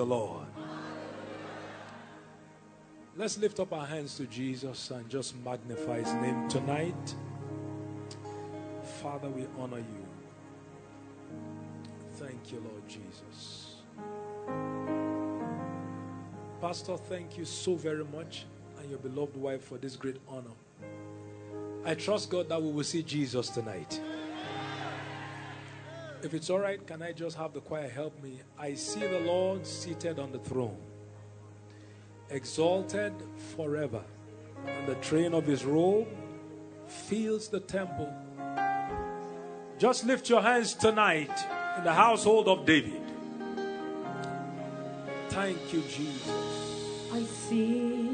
the Lord. Let's lift up our hands to Jesus and just magnify his name tonight. Father, we honor you. Thank you, Lord Jesus. Pastor, thank you so very much and your beloved wife for this great honor. I trust God that we will see Jesus tonight. If it's all right, can I just have the choir help me? I see the Lord seated on the throne exalted forever. And the train of his robe fills the temple. Just lift your hands tonight in the household of David. Thank you, Jesus. I see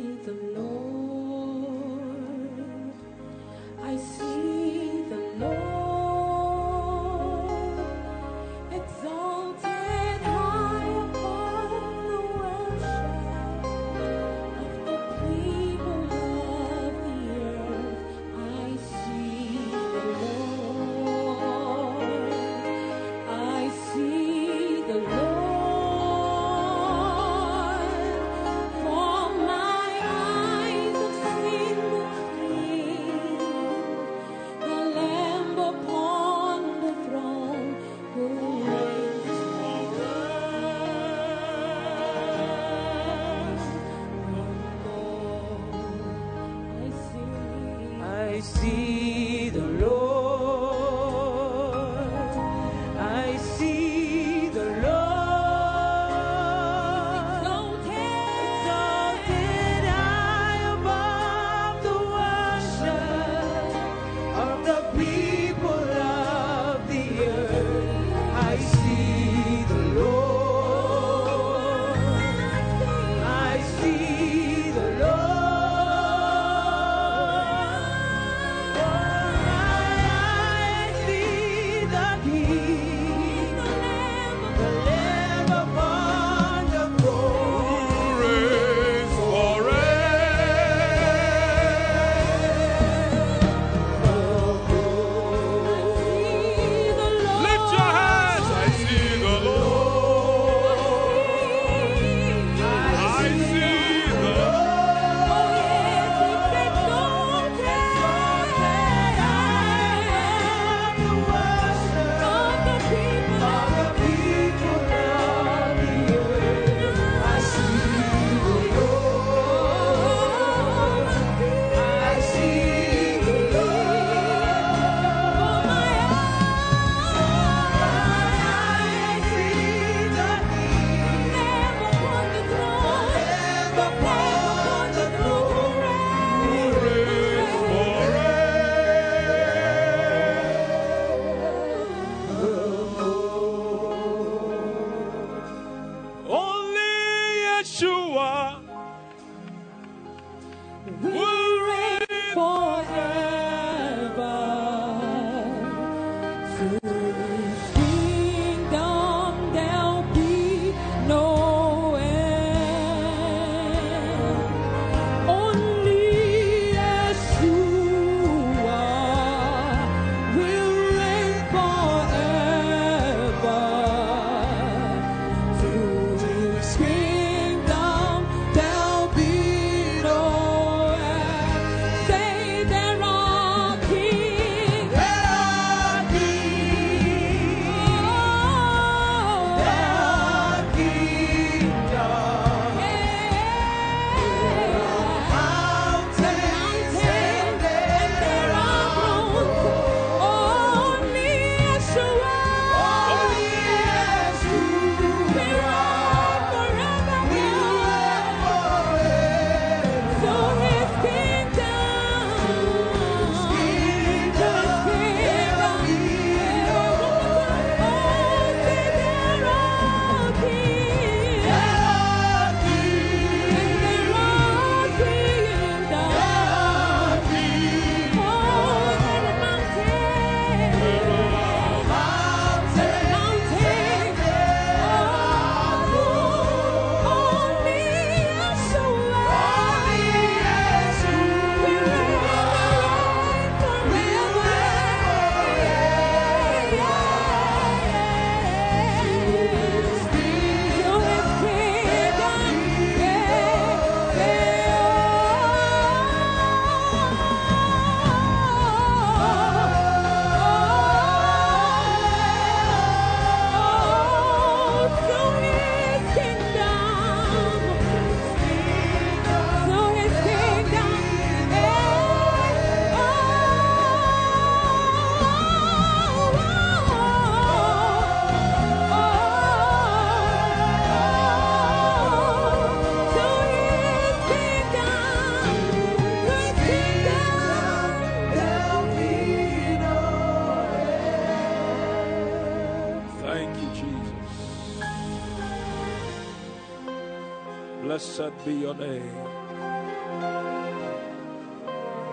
Blessed be your name.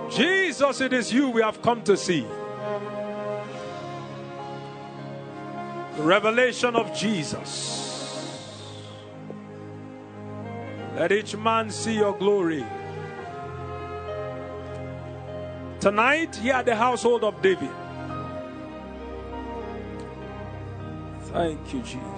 Jesus, it is you we have come to see. The revelation of Jesus. Let each man see your glory. Tonight, here at the household of David. Thank you, Jesus.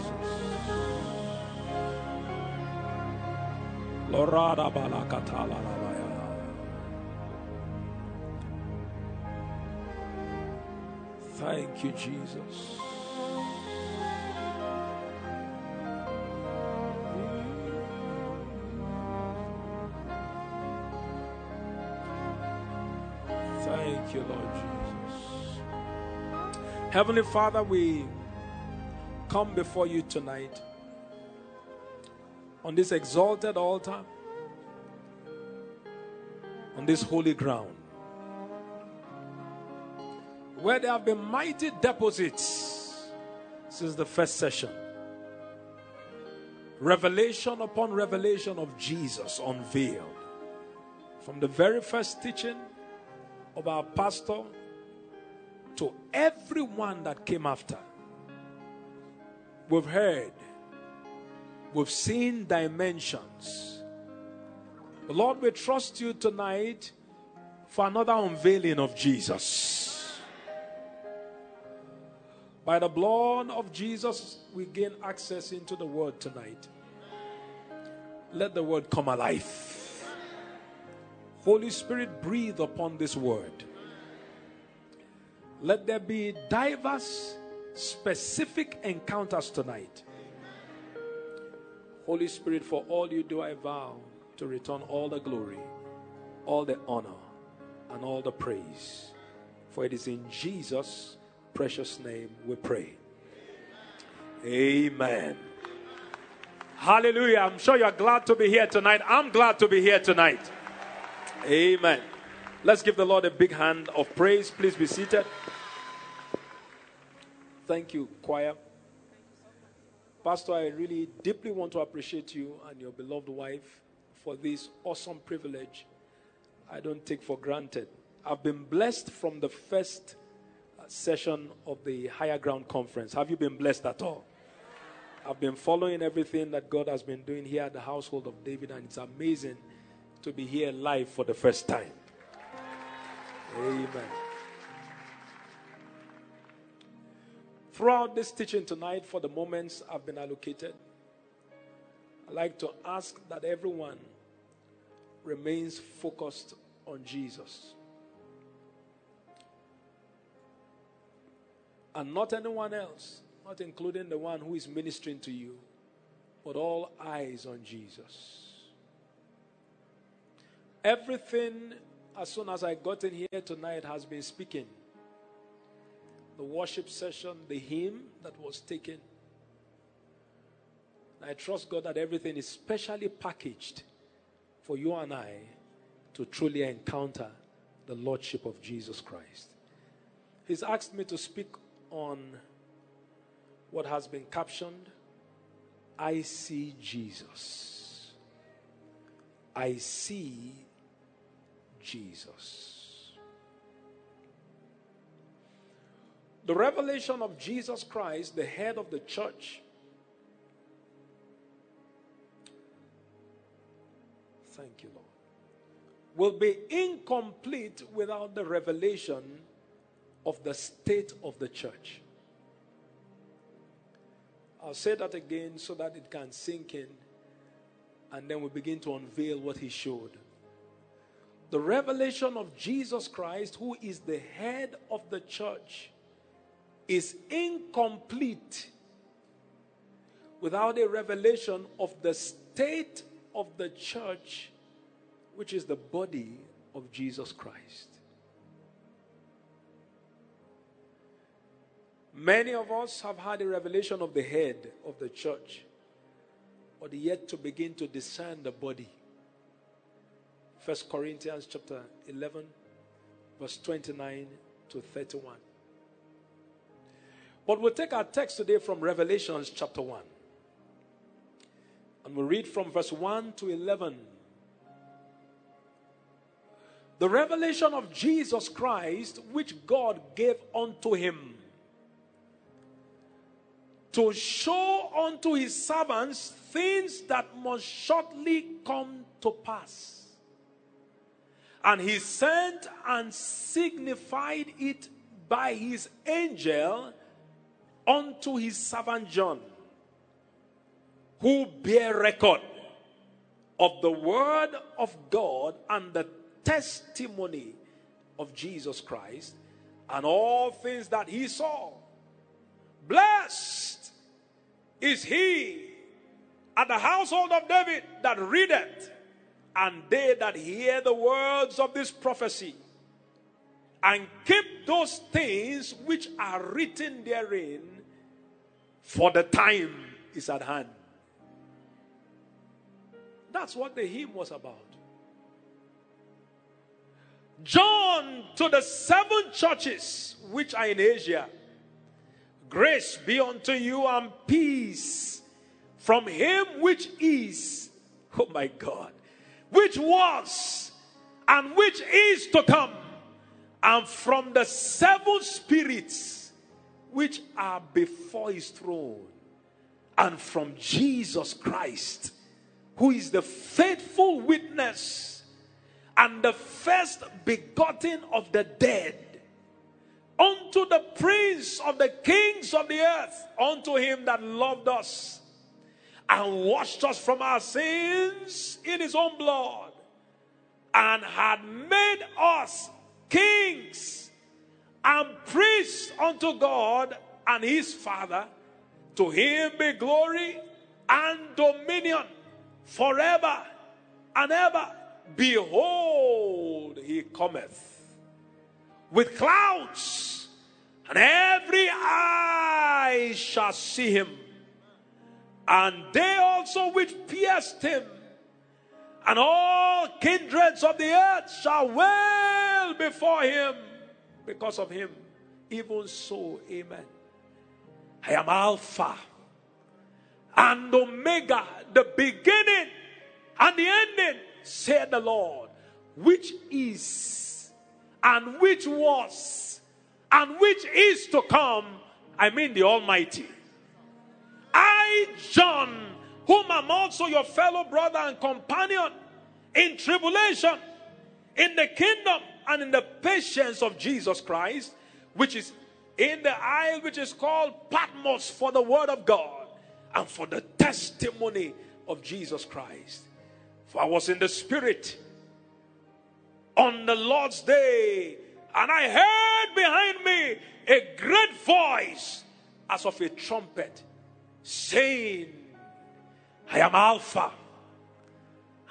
Thank you, Jesus. Thank you, Lord Jesus. Heavenly Father, we come before you tonight on this exalted altar, on this holy ground, where there have been mighty deposits since the first session. Revelation upon revelation of Jesus unveiled. From the very first teaching of our pastor to everyone that came after. We've heard, we've seen dimensions. Lord, we trust you tonight for another unveiling of Jesus. By the blood of Jesus, we gain access into the word tonight. Let the word come alive. Holy Spirit, breathe upon this word. Let there be diverse, specific encounters tonight. Holy Spirit, for all you do, I vow to return all the glory, all the honor, and all the praise. For it is in Jesus' precious name we pray. Amen. Hallelujah. I'm sure you're glad to be here tonight. I'm glad to be here tonight. Amen. Let's give the Lord a big hand of praise. Please be seated. Thank you, choir. Pastor, I really deeply want to appreciate you and your beloved wife for this awesome privilege I don't take for granted. I've been blessed from the first uh, session of the Higher Ground Conference. Have you been blessed at all? I've been following everything that God has been doing here at the household of David, and it's amazing to be here live for the first time. Amen. Throughout this teaching tonight, for the moments I've been allocated, I'd like to ask that everyone remains focused on Jesus. And not anyone else, not including the one who is ministering to you, but all eyes on Jesus. Everything, as soon as I got in here tonight, has been speaking. The worship session, the hymn that was taken. I trust God that everything is specially packaged for you and I to truly encounter the Lordship of Jesus Christ. He's asked me to speak on what has been captioned I see Jesus. I see Jesus. The revelation of Jesus Christ, the head of the church, thank you, Lord, will be incomplete without the revelation of the state of the church. I'll say that again so that it can sink in and then we begin to unveil what he showed. The revelation of Jesus Christ, who is the head of the church, is incomplete without a revelation of the state of the church, which is the body of Jesus Christ. Many of us have had a revelation of the head of the church, but yet to begin to discern the body. First Corinthians chapter 11, verse 29 to 31. But we'll take our text today from Revelations chapter 1. And we read from verse 1 to 11. The revelation of Jesus Christ, which God gave unto him to show unto his servants things that must shortly come to pass. And he sent and signified it by his angel unto his servant John, who bear record of the word of God and the testimony of Jesus Christ and all things that he saw. Blessed is he at the household of David that readeth, and they that hear the words of this prophecy, and keep those things which are written therein, for the time is at hand. That's what the hymn was about. John to the seven churches which are in Asia. Grace be unto you and peace from him which is, oh my God, which was and which is to come, and from the seven spirits which are before his throne, and from Jesus Christ, who is the faithful witness and the first begotten of the dead, unto the prince of the kings of the earth, unto him that loved us and washed us from our sins in his own blood, and had made us kings and priests unto God and his Father. To him be glory and dominion forever and ever. Behold, he cometh with clouds, and every eye shall see him, and they also which pierced him, and all kindreds of the earth shall wail before him because of him. Even so, amen. I am Alpha and Omega, the beginning and the ending, said the Lord, which is and which was and which is to come. I mean, the Almighty. I, John, whom am also your fellow brother and companion in tribulation, in the kingdom, and in the patience of Jesus Christ, which is in the isle which is called Patmos for the word of God and for the testimony of Jesus Christ. For I was in the Spirit on the Lord's day, and I heard behind me a great voice as of a trumpet saying, I am Alpha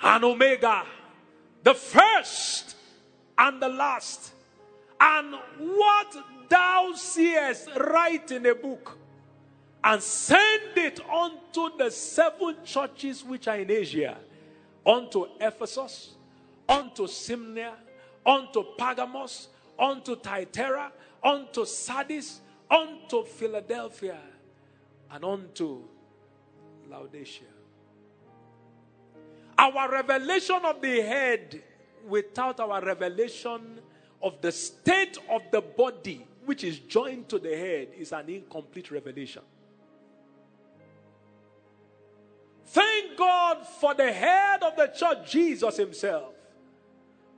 and Omega, the first and the last. And what thou seest, write in a book and send it unto the seven churches which are in Asia unto Ephesus, unto Smyrna, unto Pergamos, unto Thyatira, unto Sardis, unto Philadelphia, and unto Laodicea. Our revelation of the head without our revelation of the state of the body which is joined to the head is an incomplete revelation. Thank God for the head of the church, Jesus Himself.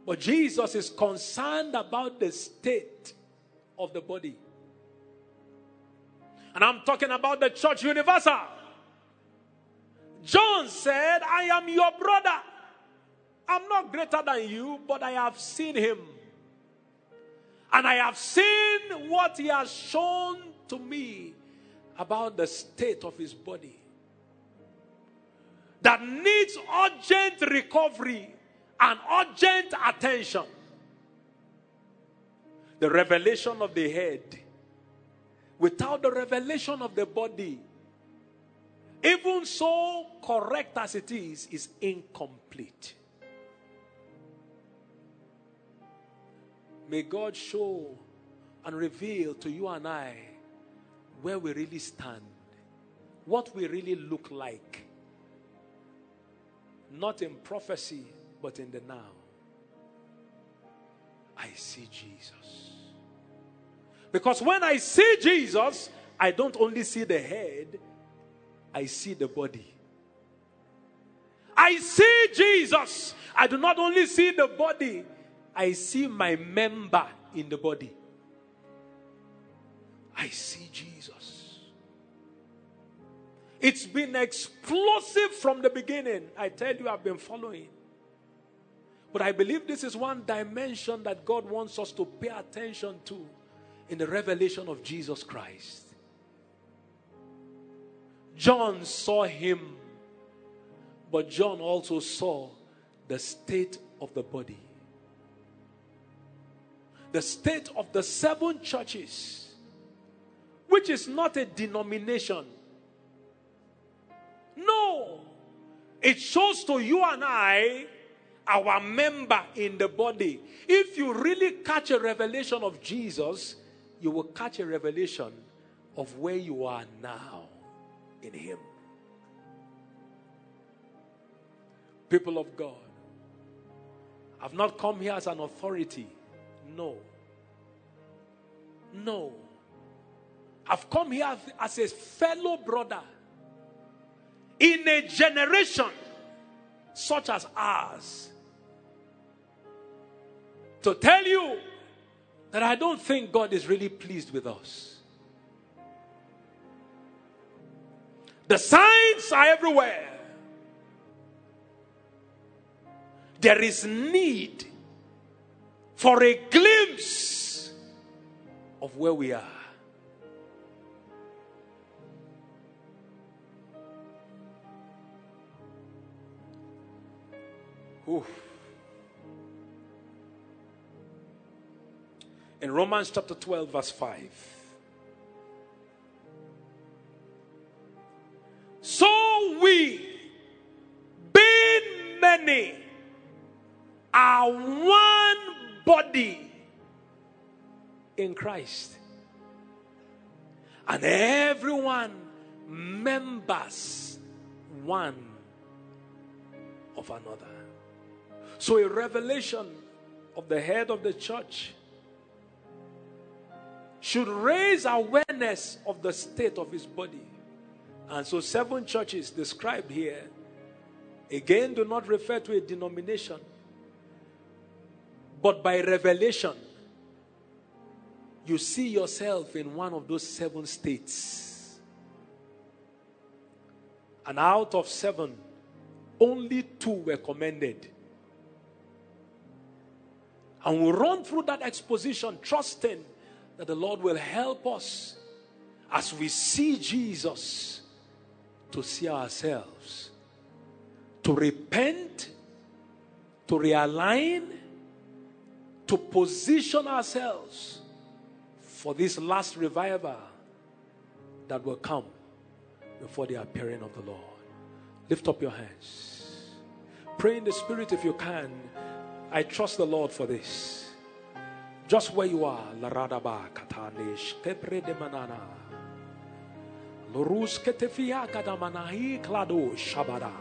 But Jesus is concerned about the state of the body. And I'm talking about the church universal. John said, I am your brother. I'm not greater than you, but I have seen him. And I have seen what he has shown to me about the state of his body that needs urgent recovery and urgent attention. The revelation of the head, without the revelation of the body, even so correct as it is, is incomplete. May God show and reveal to you and I where we really stand, what we really look like not in prophecy, but in the now. I see Jesus. Because when I see Jesus, I don't only see the head, I see the body. I see Jesus. I do not only see the body, I see my member in the body. I see Jesus. It's been explosive from the beginning. I tell you, I've been following. But I believe this is one dimension that God wants us to pay attention to in the revelation of Jesus Christ. John saw him, but John also saw the state of the body. The state of the seven churches, which is not a denomination. No, it shows to you and I our member in the body. If you really catch a revelation of Jesus, you will catch a revelation of where you are now in Him. People of God, I've not come here as an authority. No. No. I've come here as a fellow brother in a generation such as ours to tell you that I don't think God is really pleased with us. The signs are everywhere. There is need for a glimpse of where we are. Oof. In Romans chapter 12, verse 5. So we, being many, are one body in Christ. And everyone members one of another. So, a revelation of the head of the church should raise awareness of the state of his body. And so, seven churches described here again do not refer to a denomination, but by revelation, you see yourself in one of those seven states. And out of seven, only two were commended. And we'll run through that exposition, trusting that the Lord will help us as we see Jesus to see ourselves, to repent, to realign, to position ourselves for this last revival that will come before the appearing of the Lord. Lift up your hands. Pray in the Spirit if you can. I trust the Lord for this. Just where you are, Laradaba Katanish, Kebre de Manana. Lurus Ketefia Kadamanahi Klado Shabada.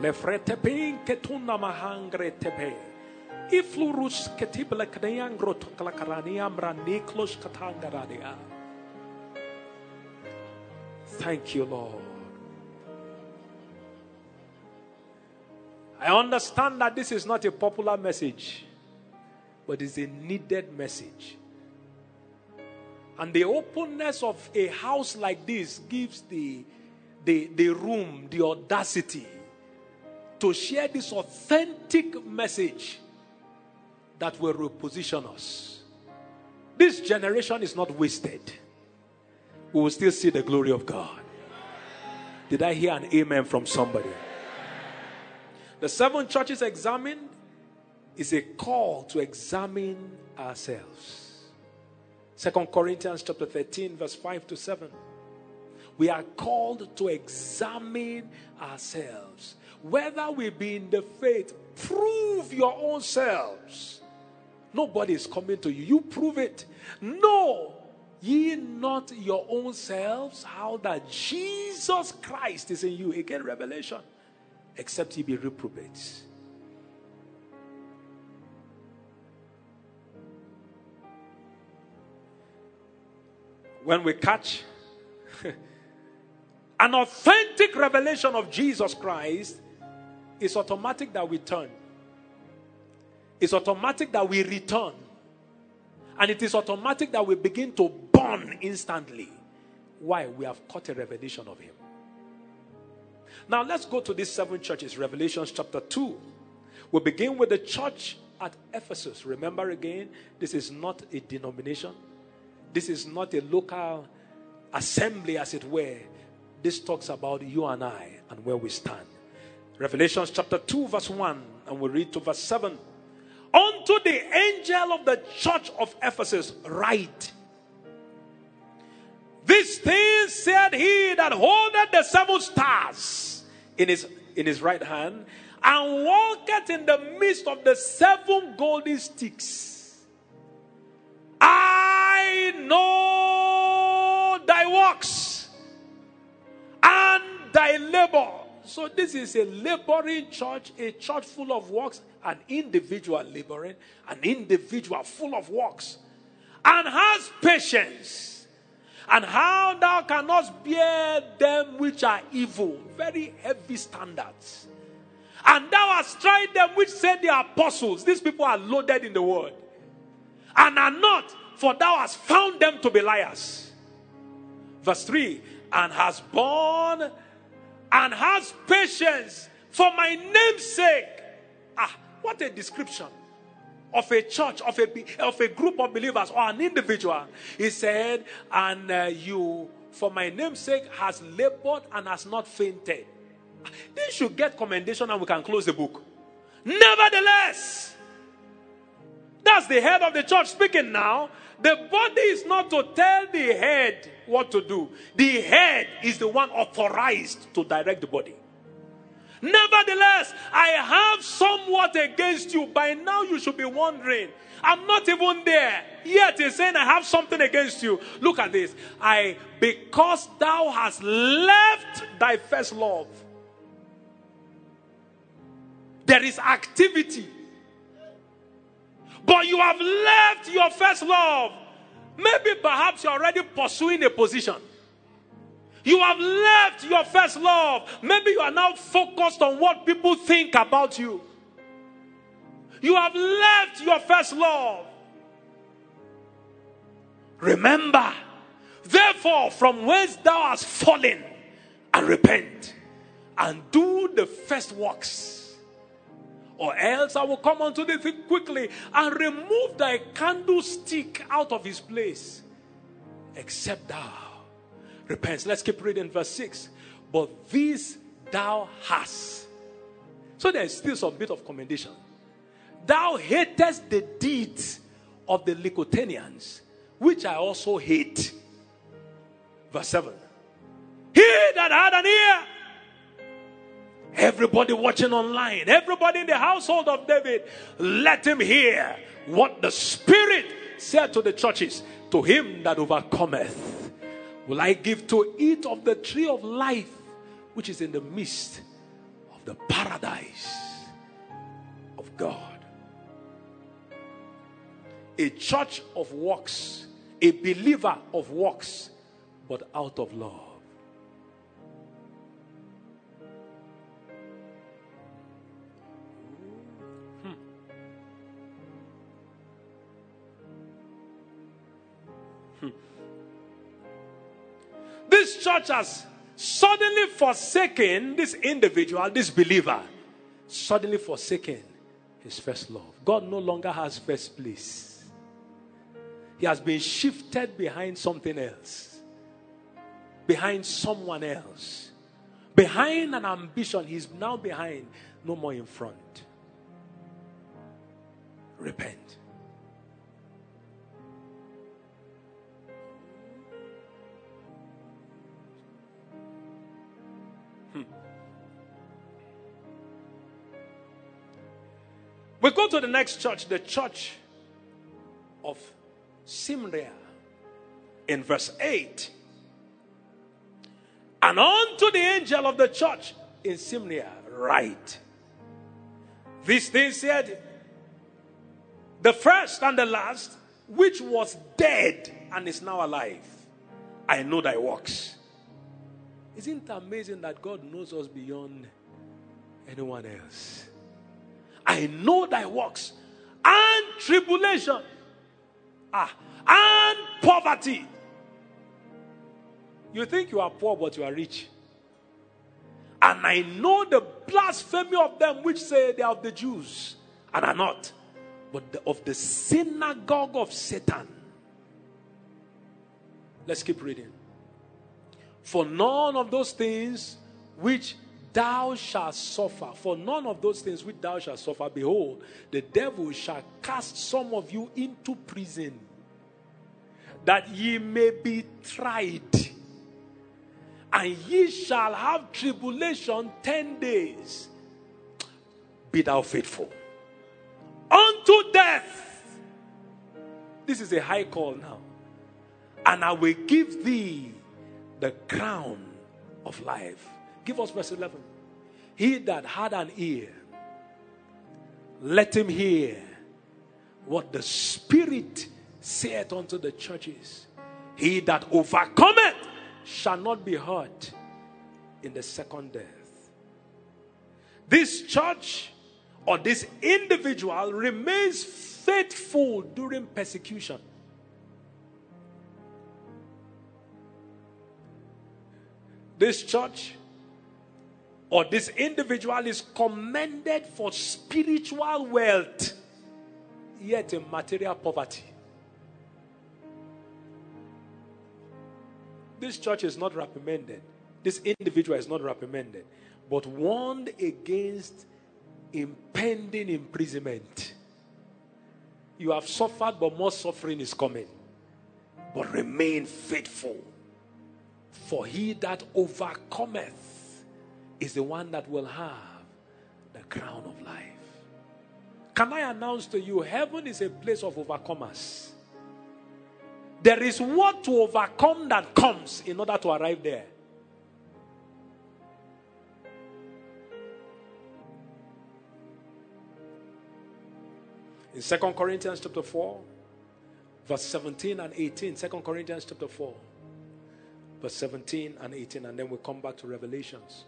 Lefrete Pin Ketuna Mahangre Tepe. Iflurus Ketibla Kneangro Toklakaraniambra Niklos Katangaradia. Thank you, Lord. I understand that this is not a popular message but it's a needed message. And the openness of a house like this gives the, the, the room, the audacity to share this authentic message that will reposition us. This generation is not wasted. We will still see the glory of God. Did I hear an amen from somebody? The seven churches examined is a call to examine ourselves. Second Corinthians chapter 13, verse 5 to 7. We are called to examine ourselves. Whether we be in the faith, prove your own selves. Nobody is coming to you. You prove it. Know ye not your own selves how that Jesus Christ is in you. Again, Revelation. Except he be reprobate. When we catch an authentic revelation of Jesus Christ, it's automatic that we turn. It's automatic that we return. And it is automatic that we begin to burn instantly. Why? We have caught a revelation of Him. Now let's go to these seven churches, Revelations chapter 2. We begin with the church at Ephesus. Remember again, this is not a denomination, this is not a local assembly, as it were. This talks about you and I and where we stand. Revelations chapter 2, verse 1, and we read to verse 7. Unto the angel of the church of Ephesus, write. This thing said he that holdeth the seven stars in his, in his right hand, and walketh in the midst of the seven golden sticks. I know thy works and thy labor. So, this is a laboring church, a church full of works, an individual laboring, an individual full of works, and has patience. And how thou cannot bear them which are evil. Very heavy standards. And thou hast tried them which said are apostles. These people are loaded in the world. And are not, for thou hast found them to be liars. Verse 3 And has borne and has patience for my name's sake. Ah, what a description of a church, of a, of a group of believers or an individual. He said, And uh, you, for my name's sake, has labored and has not fainted. This should get commendation and we can close the book. Nevertheless, that's the head of the church speaking now. The body is not to tell the head what to do, the head is the one authorized to direct the body. Nevertheless, I have somewhat against you. By now, you should be wondering. I'm not even there. Yet he's saying, I have something against you. Look at this. I, because thou hast left thy first love. There is activity. But you have left your first love. Maybe perhaps you're already pursuing a position. You have left your first love. Maybe you are now focused on what people think about you. You have left your first love. Remember, therefore, from whence thou hast fallen, and repent, and do the first works. Or else I will come unto thee quickly and remove thy candlestick out of his place, except thou repents. Let's keep reading verse 6. But this thou hast. So there's still some bit of commendation. Thou hatest the deeds of the Nicolaitans, which I also hate. Verse 7. He that had an ear, everybody watching online, everybody in the household of David, let him hear what the Spirit said to the churches. To him that overcometh will I give to eat of the tree of life, which is in the midst of the paradise of God. A church of works, a believer of works, but out of love. Hmm. Hmm. This church has suddenly forsaken this individual, this believer, suddenly forsaken his first love. God no longer has first place. He has been shifted behind something else, behind someone else, behind an ambition. He's now behind, no more in front. Repent. We go to the next church, the church of Smyrna, in verse 8. And unto the angel of the church in Smyrna, right. This thing said, the first and the last, which was dead and is now alive. I know thy works. Isn't it amazing that God knows us beyond anyone else? I know thy works and tribulation, ah, and poverty. You think you are poor, but you are rich. And I know the blasphemy of them which say they are of the Jews and are not, but the, of the synagogue of Satan. Let's keep reading. For none of those things which thou shalt suffer, for none of those things which thou shalt suffer, behold, the devil shall cast some of you into prison, that ye may be tried. And ye shall have tribulation ten days. Be thou faithful unto death. This is a high call now. And I will give thee the crown of life. Give us verse 11. He that had an ear, let him hear what the Spirit saith unto the churches. He that overcometh shall not be hurt in the second death. This church or this individual remains faithful during persecution. This church or this individual is commended for spiritual wealth, yet in material poverty. This church is not reprimanded. This individual is not reprimanded, but warned against impending imprisonment. You have suffered, but more suffering is coming. But remain faithful. For he that overcometh is the one that will have the crown of life. Can I announce to you, heaven is a place of overcomers. There is what to overcome that comes in order to arrive there. In 2 Corinthians chapter 4, verse 17 and 18. 2 Corinthians chapter 4, verse 17 and 18. And then we come back to Revelations.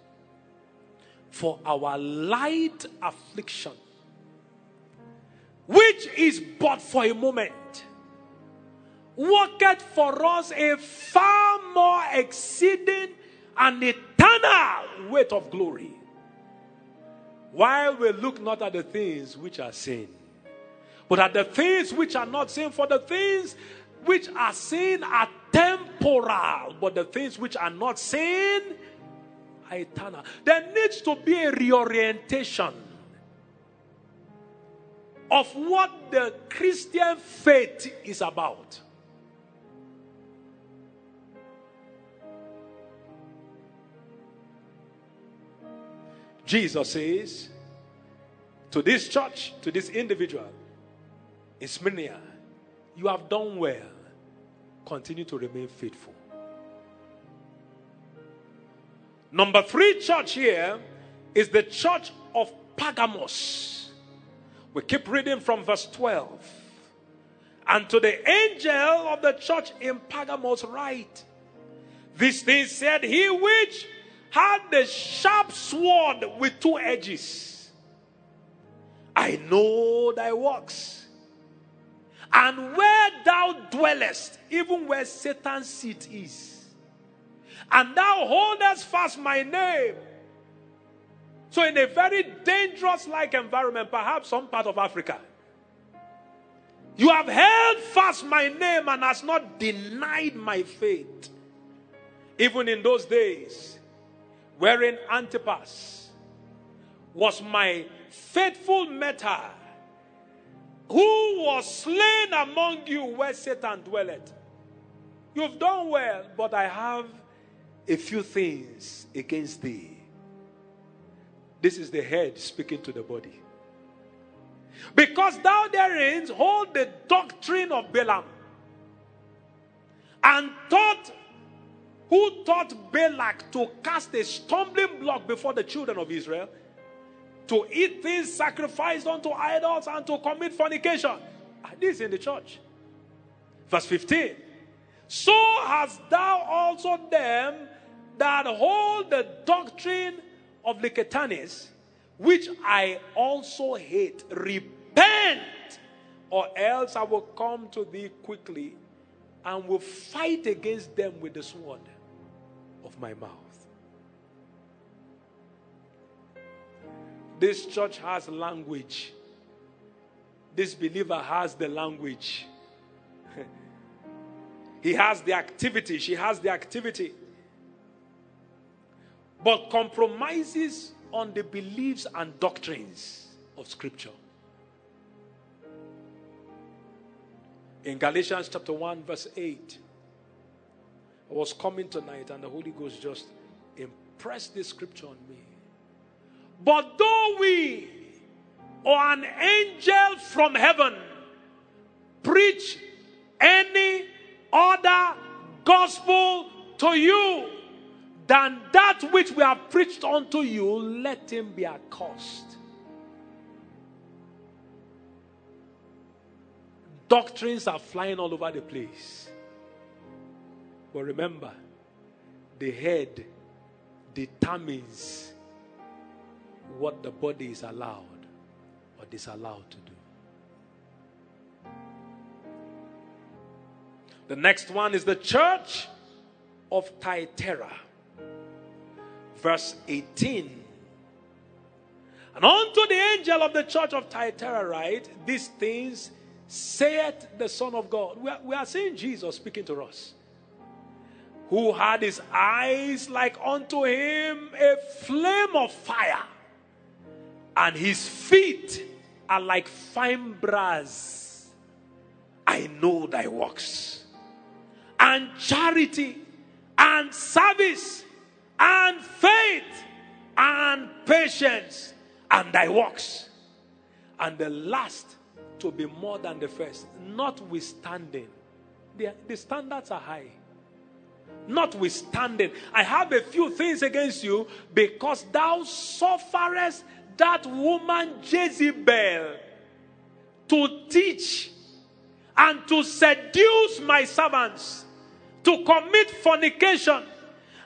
For our light affliction, which is but for a moment, worketh for us a far more exceeding and eternal weight of glory. While we look not at the things which are seen but at the things which are not seen, for the things which are seen are temporal, but the things which are not seen are eternal. There needs to be a reorientation of what the Christian faith is about. Jesus says to this church, to this individual, in Smyrna, you have done well. Continue to remain faithful. Number three church here is the church of Pergamos. We keep reading from verse 12. And to the angel of the church in Pergamos, write This thing said, He which had the sharp sword with two edges. I know thy works and where thou dwellest, even where Satan's seat is, and thou holdest fast my name. So, in a very dangerous like environment, perhaps some part of Africa, you have held fast my name and has not denied my faith. Even in those days, wherein Antipas was my faithful mentor who was slain among you where Satan dwelleth. You've done well, but I have a few things against thee. This is the head speaking to the body. Because thou therein hold the doctrine of Balaam and taught who taught Balak to cast a stumbling block before the children of Israel to eat things sacrificed unto idols, and to commit fornication. This in the church. Verse 15. So hast thou also them that hold the doctrine of Nicolaitanes, which I also hate. Repent, or else I will come to thee quickly and will fight against them with the sword of my mouth. This church has language. This believer has the language. he has the activity. She has the activity. But compromises on the beliefs and doctrines of Scripture. In Galatians chapter 1, verse 8, I was coming tonight and the Holy Ghost just impressed this scripture on me. But though we or an angel from heaven preach any other gospel to you than that which we have preached unto you, let him be accursed. Doctrines are flying all over the place. But remember, the head determines what the body is allowed or disallowed to do. The next one is the church of Thyatira. Verse 18. And unto the angel of the church of Thyatira write, These things saith the Son of God. We are, we are seeing Jesus speaking to us. Who had his eyes like unto him a flame of fire, and his feet are like fine brass. I know thy works, and charity, and service, and faith, and patience, and thy works. And the last to be more than the first, notwithstanding. The, the standards are high. Notwithstanding, I have a few things against you because thou sufferest that woman Jezebel to teach and to seduce my servants to commit fornication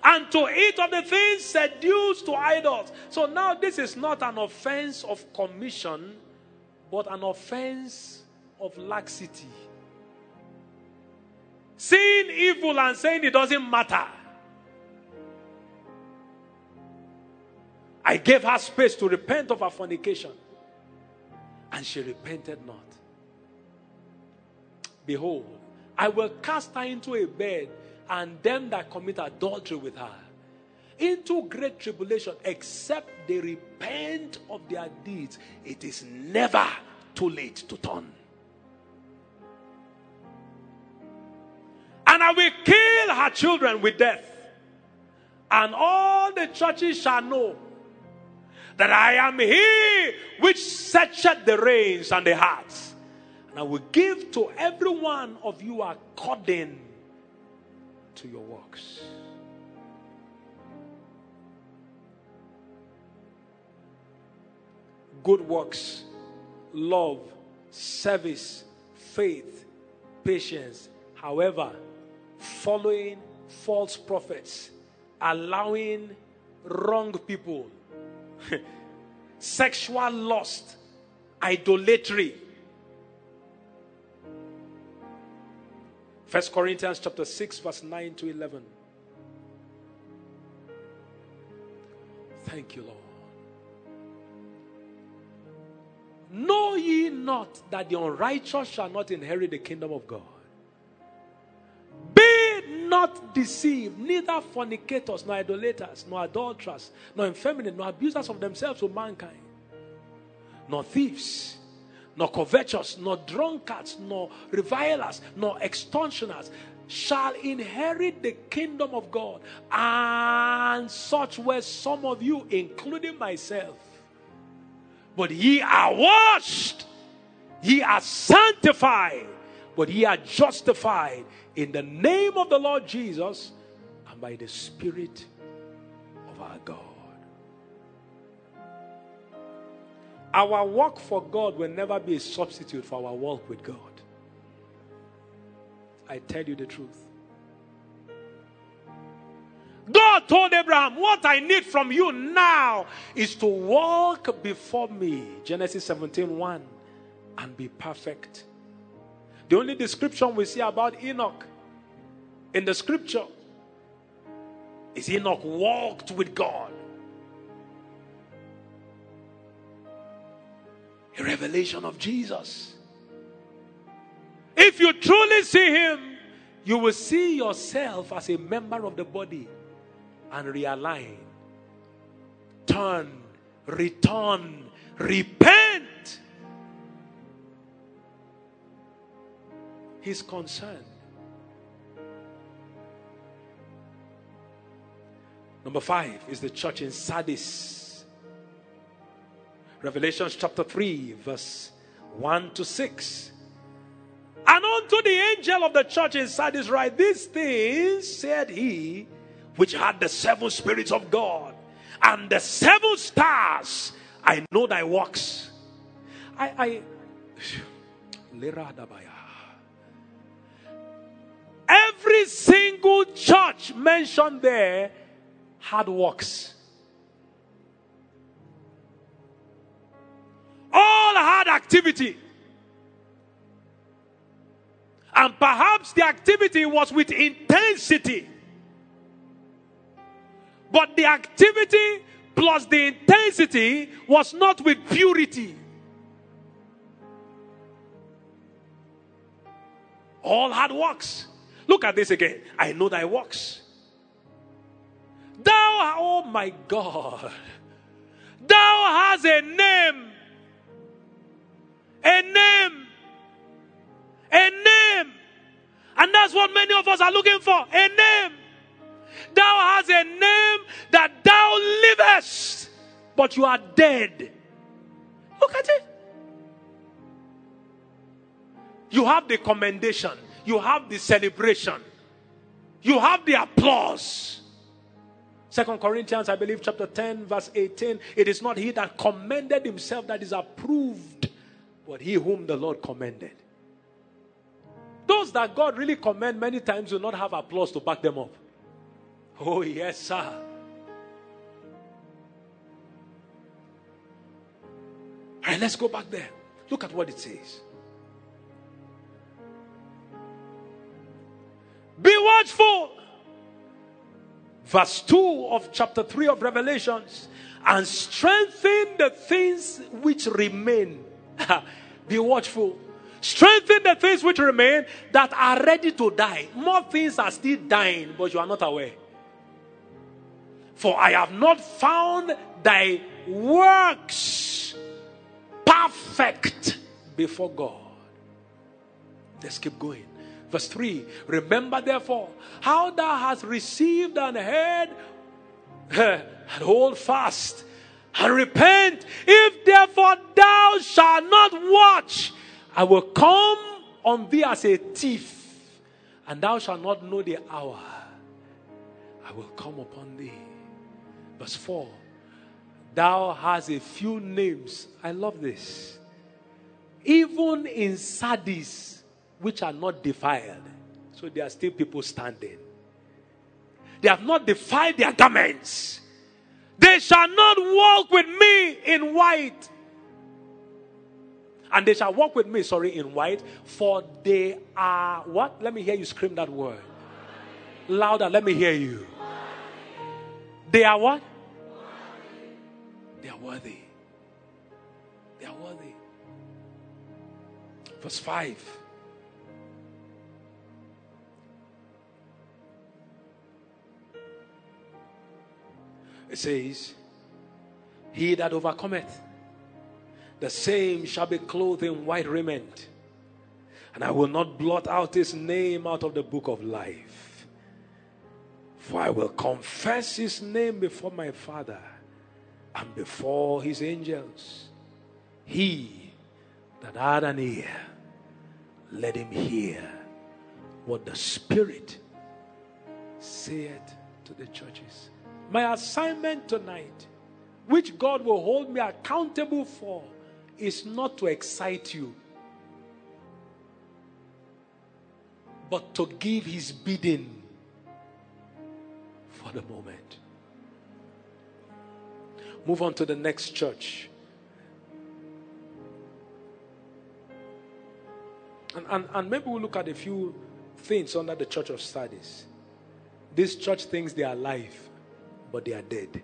and to eat of the things seduced to idols. So now this is not an offense of commission, but an offense of laxity. Seeing evil and saying it doesn't matter. I gave her space to repent of her fornication, and she repented not. Behold, I will cast her into a bed, and them that commit adultery with her into great tribulation, except they repent of their deeds. It is never too late to turn. And I will kill her children with death. And all the churches shall know that I am he which searcheth the reins and the hearts. And I will give to every one of you according to your works. Good works, love, service, faith, patience. However, following false prophets, allowing wrong people, sexual lust, idolatry. First Corinthians chapter 6 verse 9 to 11. Thank you, Lord. Know ye not that the unrighteous shall not inherit the kingdom of God? Be not deceived, neither fornicators, nor idolaters, nor adulterers, nor effeminate, nor abusers of themselves with mankind, nor thieves, nor covetous, nor drunkards, nor revilers, nor extortioners shall inherit the kingdom of God. And such were some of you, including myself. But ye are washed, ye are sanctified, but ye are justified in the name of the Lord Jesus and by the Spirit of our God. Our work for God will never be a substitute for our walk with God. I tell you the truth. God told Abraham, What I need from you now is to walk before me. Genesis 17 1 and be perfect. The only description we see about Enoch in the scripture is Enoch walked with God. A revelation of Jesus. If you truly see him, you will see yourself as a member of the body and realign. Turn, return, repent. He's concerned. Number five is the church in Sardis. Revelation chapter 3, verse 1 to 6. And unto the angel of the church in Sardis write, These things said he, which had the seven spirits of God and the seven stars. I know thy works. I, I, every single church mentioned there had works. All had activity. And perhaps the activity was with intensity. But the activity plus the intensity was not with purity. All had works. Look at this again. I know thy works. Thou, oh my God, thou has a name. A name. A name. And that's what many of us are looking for. A name. Thou hast a name that thou livest, but you are dead. Look at it. You have the commendation, you have the celebration, you have the applause. Second Corinthians, I believe, chapter 10, verse 18. It is not he that commended himself that is approved, but he whom the Lord commended. Those that God really commend many times will not have applause to back them up. Oh, yes, sir. All right, let's go back there. Look at what it says. Be watchful. Verse 2 of chapter 3 of Revelations. And strengthen the things which remain. Be watchful. Strengthen the things which remain that are ready to die. More things are still dying, but you are not aware. For I have not found thy works perfect before God. Let's keep going. Verse 3 Remember therefore how thou hast received and heard, and hold fast and repent. If therefore thou shalt not watch, I will come on thee as a thief, and thou shalt not know the hour. I will come upon thee. Verse 4 Thou hast a few names. I love this. Even in Sardis, which are not defiled. So there are still people standing. They have not defiled their garments. They shall not walk with me in white. And they shall walk with me, sorry, in white, for they are what? Let me hear you scream that word. Louder, let me hear you. They are what? They are worthy. They are worthy. Verse 5. It says, He that overcometh, the same shall be clothed in white raiment, and I will not blot out his name out of the book of life. For I will confess his name before my Father and before his angels. He that had an ear, let him hear what the Spirit saith to the churches. My assignment tonight, which God will hold me accountable for is not to excite you, but to give his bidding for the moment. Move on to the next church. And, and, and maybe we'll look at a few things under the church of Sardis. This church thinks they are alive, but they are dead.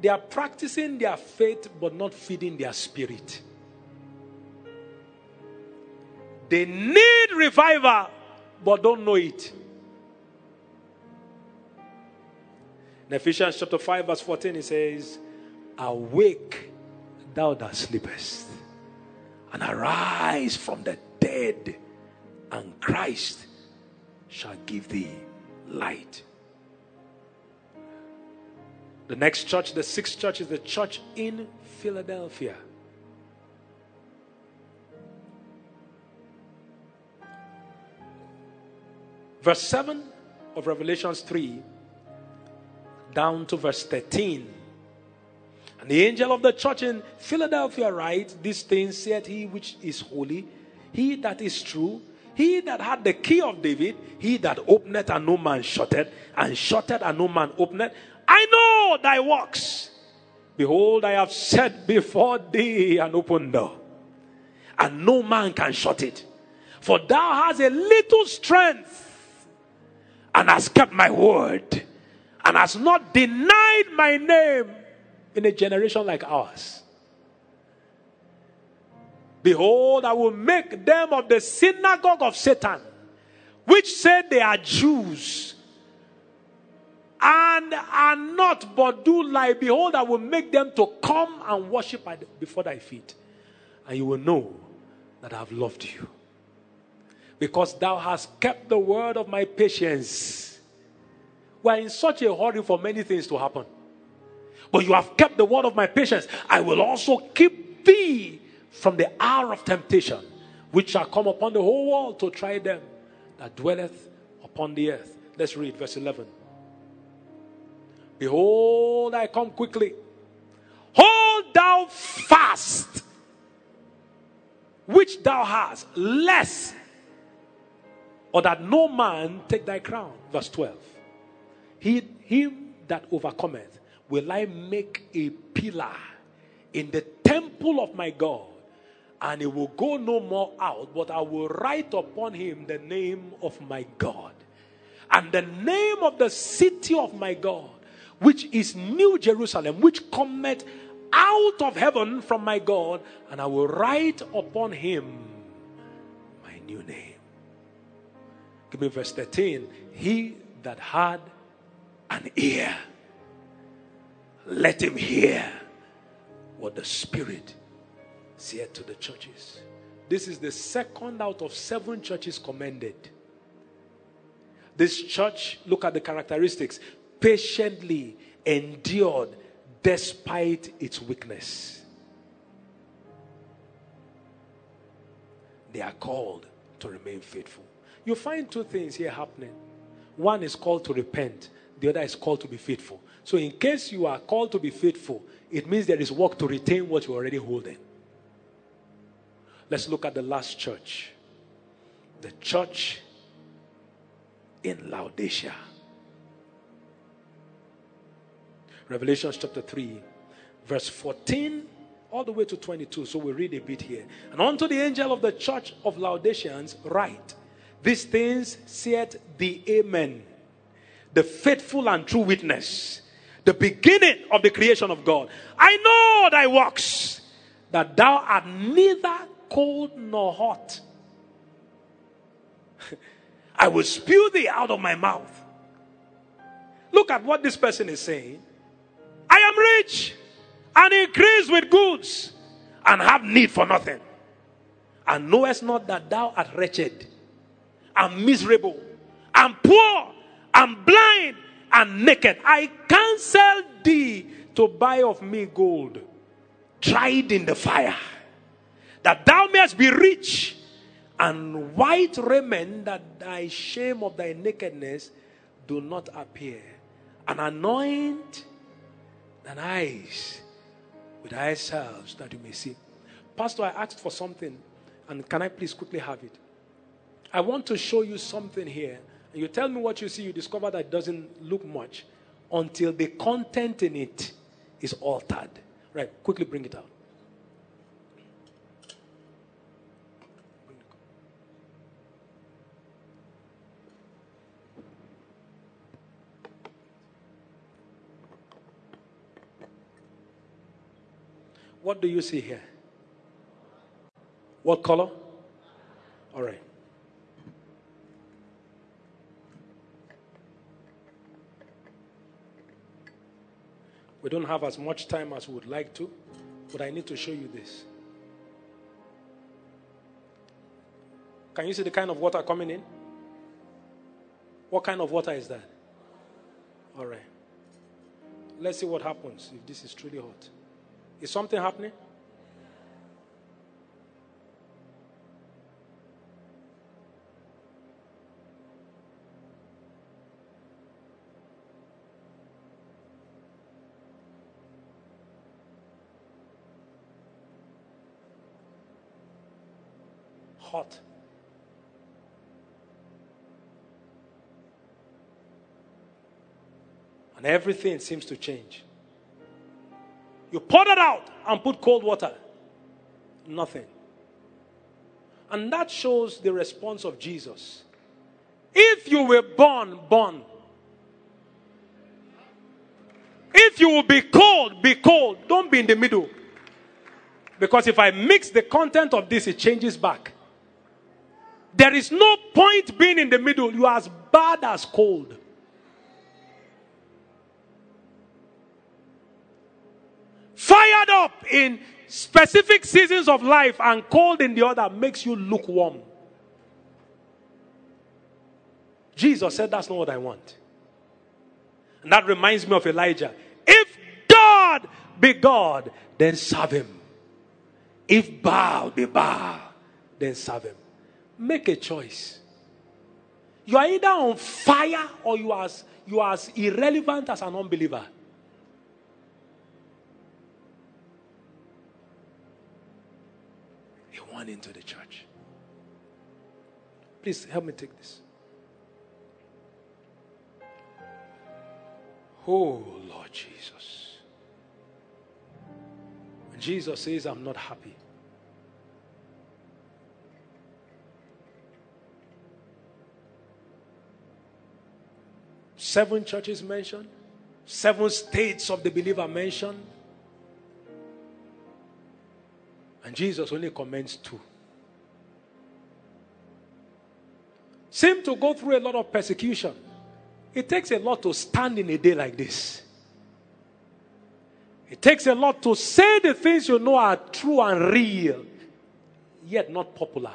They are practicing their faith, but not feeding their spirit. They need revival, but don't know it. In Ephesians chapter 5, verse 14, it says, Awake, thou that sleepest, and arise from the dead, and Christ shall give thee light. The next church, the sixth church, is the church in Philadelphia. Verse 7 of Revelations 3 down to verse 13. And the angel of the church in Philadelphia writes, These things said he which is holy, he that is true, he that had the key of David, he that openeth and no man shutteth, and shutteth and no man openeth. I know thy works. Behold, I have set before thee an open door, and no man can shut it. For thou hast a little strength, and hast kept my word, and hast not denied my name in a generation like ours. Behold, I will make them of the synagogue of Satan, which said they are Jews and are not, but do lie. Behold, I will make them to come and worship before thy feet, and you will know that I have loved you. Because thou hast kept the word of my patience. We are in such a hurry for many things to happen. But you have kept the word of my patience. I will also keep thee from the hour of temptation, which shall come upon the whole world to try them that dwelleth upon the earth. Let's read verse 11. Behold, I come quickly. Hold thou fast which thou hast, lest or that no man take thy crown. Verse 12. He, him that overcometh will I make a pillar in the temple of my God, and he will go no more out, but I will write upon him the name of my God, and the name of the city of my God, which is New Jerusalem, which cometh out of heaven from my God, and I will write upon him my new name. Give me verse 13. He that had an ear, let him hear what the Spirit said to the churches. This is the second out of seven churches commended. This church, look at the characteristics, patiently endured despite its weakness. They are called to remain faithful. You find two things here happening. One is called to repent, the other is called to be faithful. So, in case you are called to be faithful, it means there is work to retain what you're already holding. Let's look at the last church the church in Laodicea. Revelation chapter 3, verse 14 all the way to 22. So we read a bit here. And unto the angel of the church of Laodiceans, write, These things saith the Amen, the faithful and true witness, the beginning of the creation of God. I know thy works, that thou art neither cold nor hot. I will spew thee out of my mouth. Look at what this person is saying. I am rich and increase with goods and have need for nothing. And knowest not that thou art wretched and miserable and poor and blind and naked. I counsel thee to buy of me gold tried in the fire, that thou mayest be rich, and white raiment that thy shame of thy nakedness do not appear, and anoint thine eyes with eyes salves that you may see. Pastor, I asked for something, and can I please quickly have it? I want to show you something here. And you tell me what you see, you discover that it doesn't look much until the content in it is altered. Right, quickly bring it out. What do you see here? What color? All right. We don't have as much time as we would like to, but I need to show you this. Can you see the kind of water coming in? What kind of water is that? All right. Let's see what happens if this is truly hot. Is something happening? Hot. And everything seems to change. You pour it out and put cold water. Nothing. And that shows the response of Jesus. If you were born, born. If you will be cold, be cold. Don't be in the middle. Because if I mix the content of this, it changes back. There is no point being in the middle. You are as bad as cold. Fired up in specific seasons of life and cold in the other makes you lukewarm. Jesus said, That's not what I want. And that reminds me of Elijah. If God be God, then serve him. If Baal be Baal, then serve him. Make a choice. You are either on fire or you are, you are as irrelevant as an unbeliever. Into the church. Please help me take this. Oh, Lord Jesus. Jesus says, I'm not happy. Seven churches mentioned, seven states of the believer mentioned. And Jesus only commends two. Seem to go through a lot of persecution. It takes a lot to stand in a day like this. It takes a lot to say the things you know are true and real, yet not popular.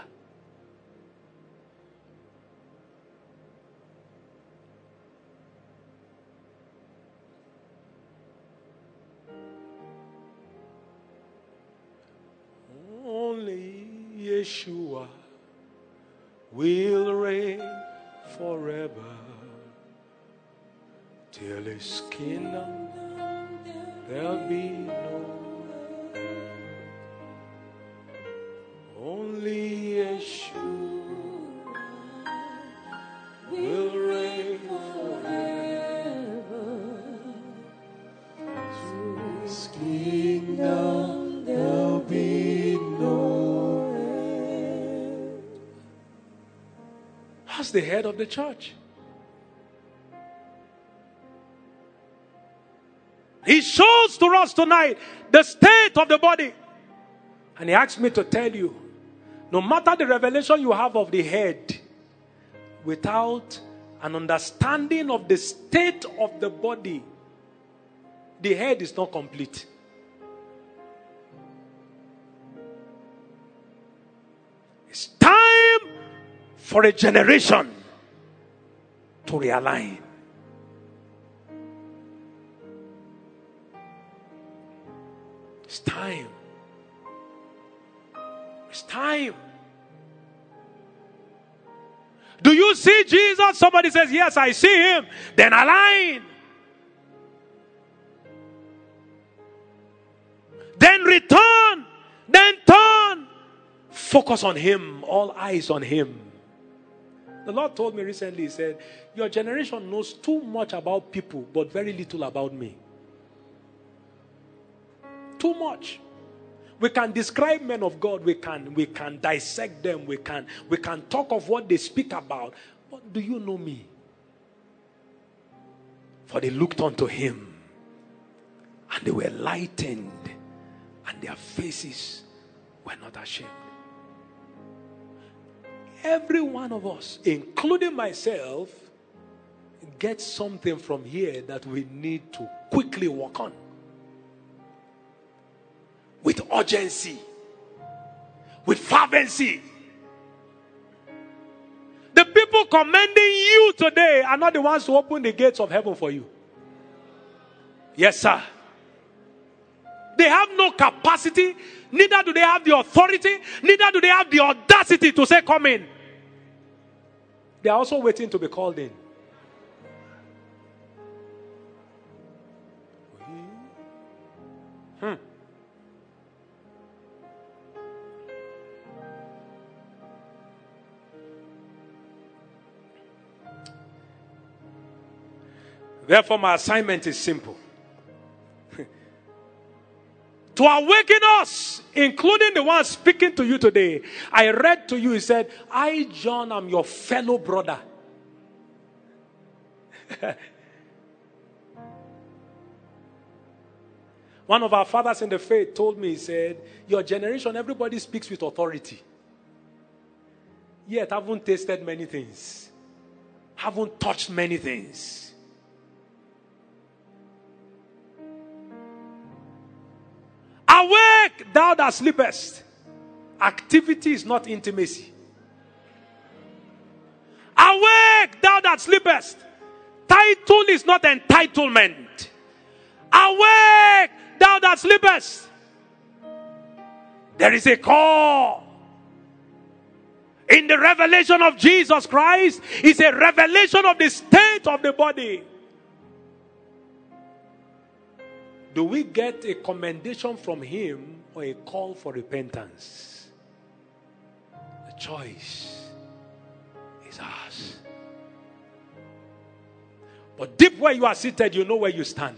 Yeshua will reign forever till his kingdom there'll be no end. only Yeshua The head of the church. He shows to us tonight the state of the body. And he asked me to tell you no matter the revelation you have of the head, without an understanding of the state of the body, the head is not complete. It's time for a generation to realign. It's time. It's time. Do you see Jesus? Somebody says, Yes, I see him. Then align. Then return. Then turn. Focus on him. All eyes on him. The Lord told me recently, He said, Your generation knows too much about people, but very little about me. Too much. We can describe men of God, we can, we can dissect them, we can, we can talk of what they speak about. But do you know me? For they looked unto him and they were lightened, and their faces were not ashamed. Every one of us, including myself, gets something from here that we need to quickly work on with urgency, with fervency. The people commending you today are not the ones who open the gates of heaven for you. Yes, sir. They have no capacity, neither do they have the authority, neither do they have the audacity to say, Come in. They are also waiting to be called in. Hmm. Therefore, my assignment is simple to awaken us, including the one speaking to you today. I read to you, he said, I, John, am your fellow brother. one of our fathers in the faith told me, he said, Your generation, everybody speaks with authority. Yet haven't tasted many things, haven't touched many things. Awake, thou that sleepest. Activity is not intimacy. Awake, thou that sleepest. Title is not entitlement. Awake, thou that sleepest. There is a call. In the revelation of Jesus Christ, is a revelation of the state of the body. Do we get a commendation from Him or a call for repentance? The choice is ours. But deep where you are seated, you know where you stand.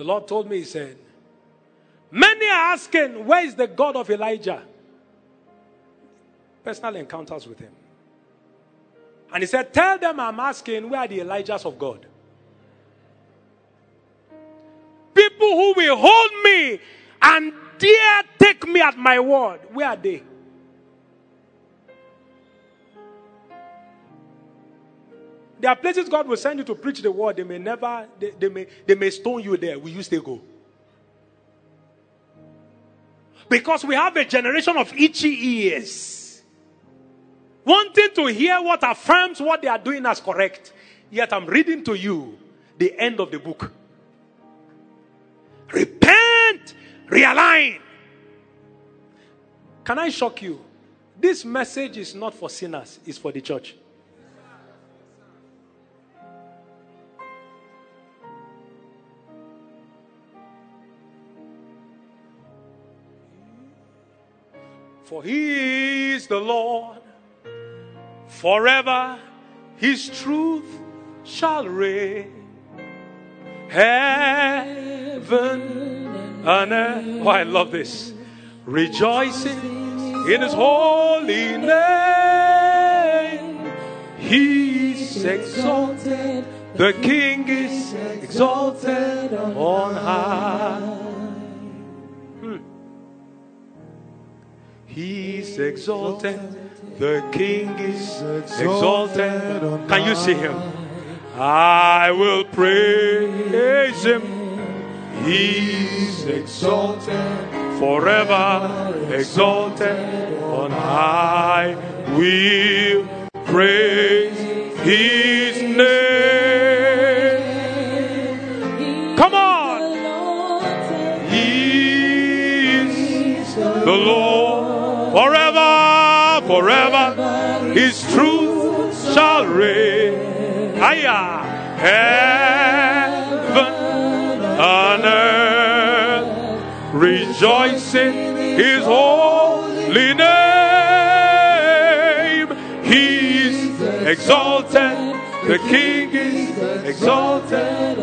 The Lord told me, He said, Many are asking, Where is the God of Elijah? Personal encounters with Him. And He said, Tell them I'm asking, Where are the Elijahs of God? People who will hold me and dare take me at my word, where are they? There are places God will send you to preach the word. They may never, they, they, may, they may stone you there. Will you still go? Because we have a generation of itchy ears. Wanting to hear what affirms what they are doing as correct. Yet I'm reading to you the end of the book. Repent, realign. Can I shock you? This message is not for sinners, it's for the church. For he is the Lord. Forever his truth shall reign. Heaven and earth. Oh, I love this. Rejoicing in his holy name. He is exalted. The king is exalted on high. He's exalted. The King is exalted. Can you see him? I will praise him. He's exalted. Forever exalted on high. We'll praise his name. Come on. He is the Lord Forever, forever, his truth shall reign. Higher, heaven and earth, rejoicing his holy name. He is exalted, the King is exalted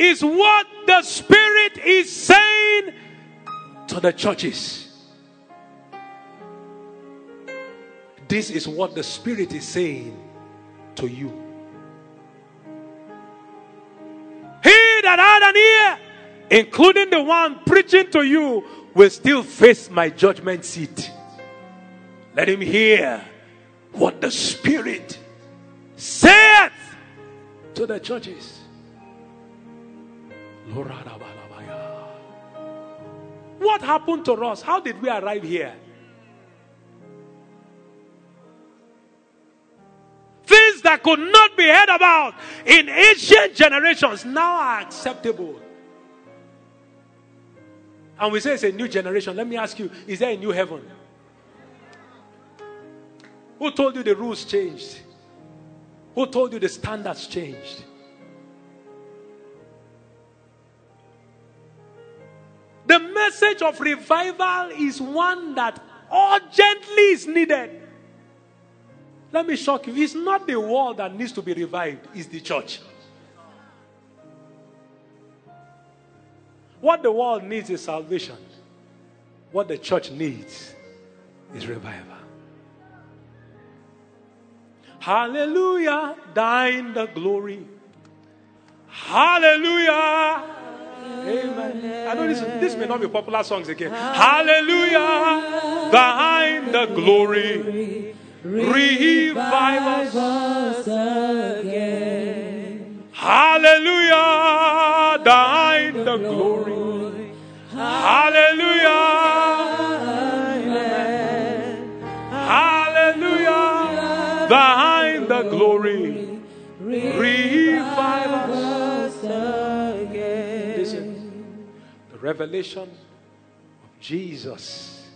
is what the Spirit is saying to the churches. This is what the Spirit is saying to you. He that had an ear, including the one preaching to you, will still face my judgment seat. Let him hear what the Spirit saith to the churches. What happened to us? How did we arrive here? Things that could not be heard about in ancient generations now are acceptable. And we say it's a new generation. Let me ask you is there a new heaven? Who told you the rules changed? Who told you the standards changed? Message of revival is one that urgently is needed. Let me shock you. It's not the world that needs to be revived, it's the church. What the world needs is salvation. What the church needs is revival. Hallelujah, thine the glory. Hallelujah. Amen. I know this, this may not be popular songs again. Hallelujah. Thine the glory. Revive us again. Hallelujah. Thine the glory. Hallelujah. Hallelujah. Thine the glory. Revive us again. Revelation of Jesus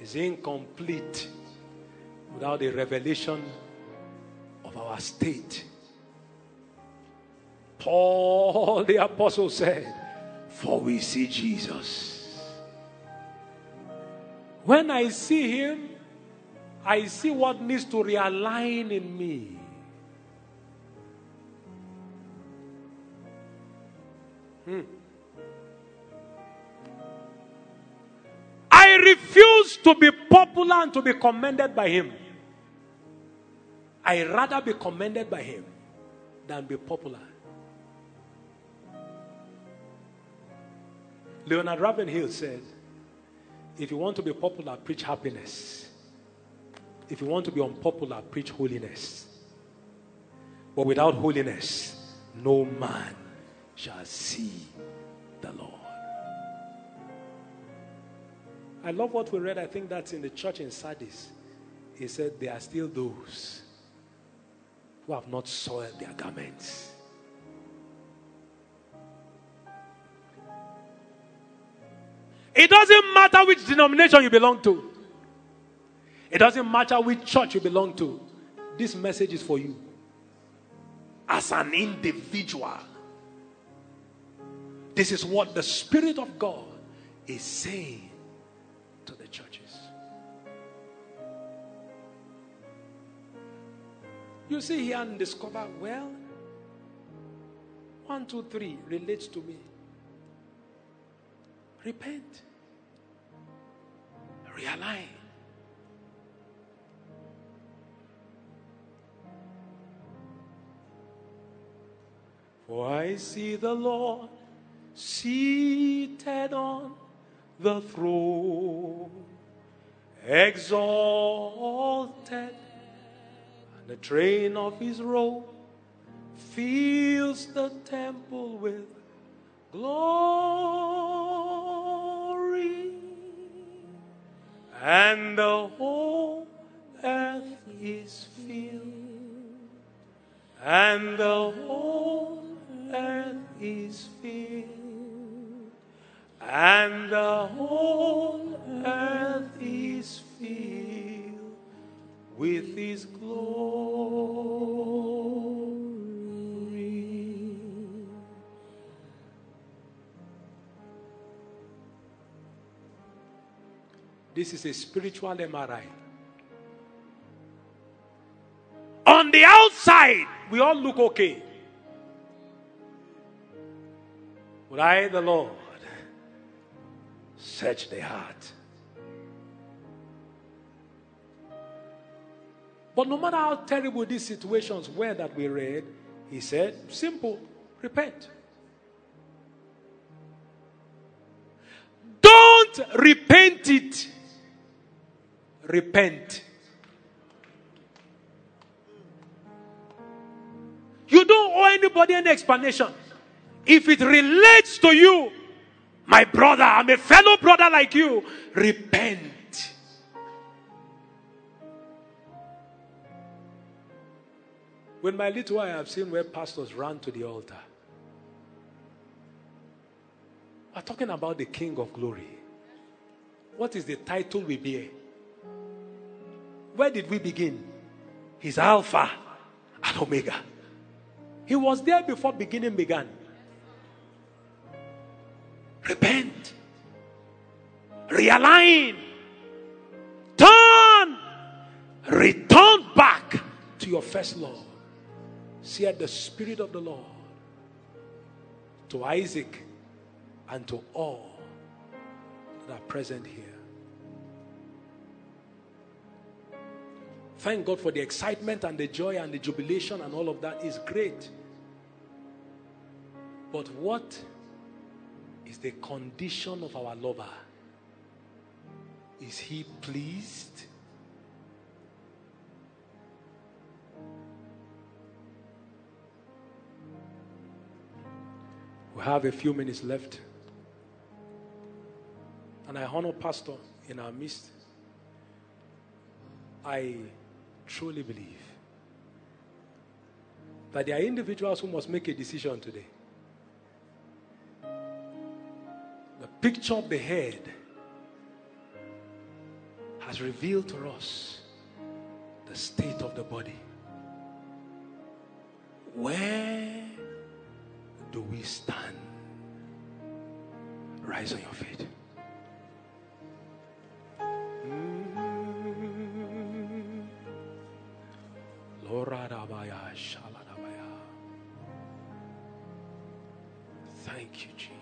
is incomplete without the revelation of our state. Paul the apostle said, For we see Jesus. When I see him, I see what needs to realign in me. Hmm. Refuse to be popular and to be commended by him. I rather be commended by him than be popular. Leonard Ravenhill said, if you want to be popular, preach happiness. If you want to be unpopular, preach holiness. But without holiness, no man shall see the Lord. I love what we read. I think that's in the church in Sardis. He said, There are still those who have not soiled their garments. It doesn't matter which denomination you belong to, it doesn't matter which church you belong to. This message is for you as an individual. This is what the Spirit of God is saying You see here and discover, well, one, two, three relates to me. Repent, realign. For I see the Lord seated on the throne, exalted, the train of his robe fills the temple with glory, and the whole earth is filled, and the whole earth is filled, and the whole earth is filled with His glory. This is a spiritual MRI. On the outside, we all look okay. But I, the Lord, search the heart. But no matter how terrible these situations were that we read, he said, simple, repent. Don't repent it. Repent. You don't owe anybody any explanation. If it relates to you, my brother, I'm a fellow brother like you, repent. When my little eye, I've seen where pastors run to the altar. We're talking about the King of Glory. What is the title we bear? Where did we begin? He's Alpha and Omega. He was there before beginning began. Repent. Realign. Turn. Return back to your first love. Said the Spirit of the Lord to Isaac and to all that are present here. Thank God for the excitement and the joy and the jubilation and all of that is great. But what is the condition of our lover? Is he pleased? We have a few minutes left. And I honor Pastor in our midst. I truly believe that there are individuals who must make a decision today. The picture of the head has revealed to us the state of the body. Where do we stand? Rise on your feet. Thank you, Jesus.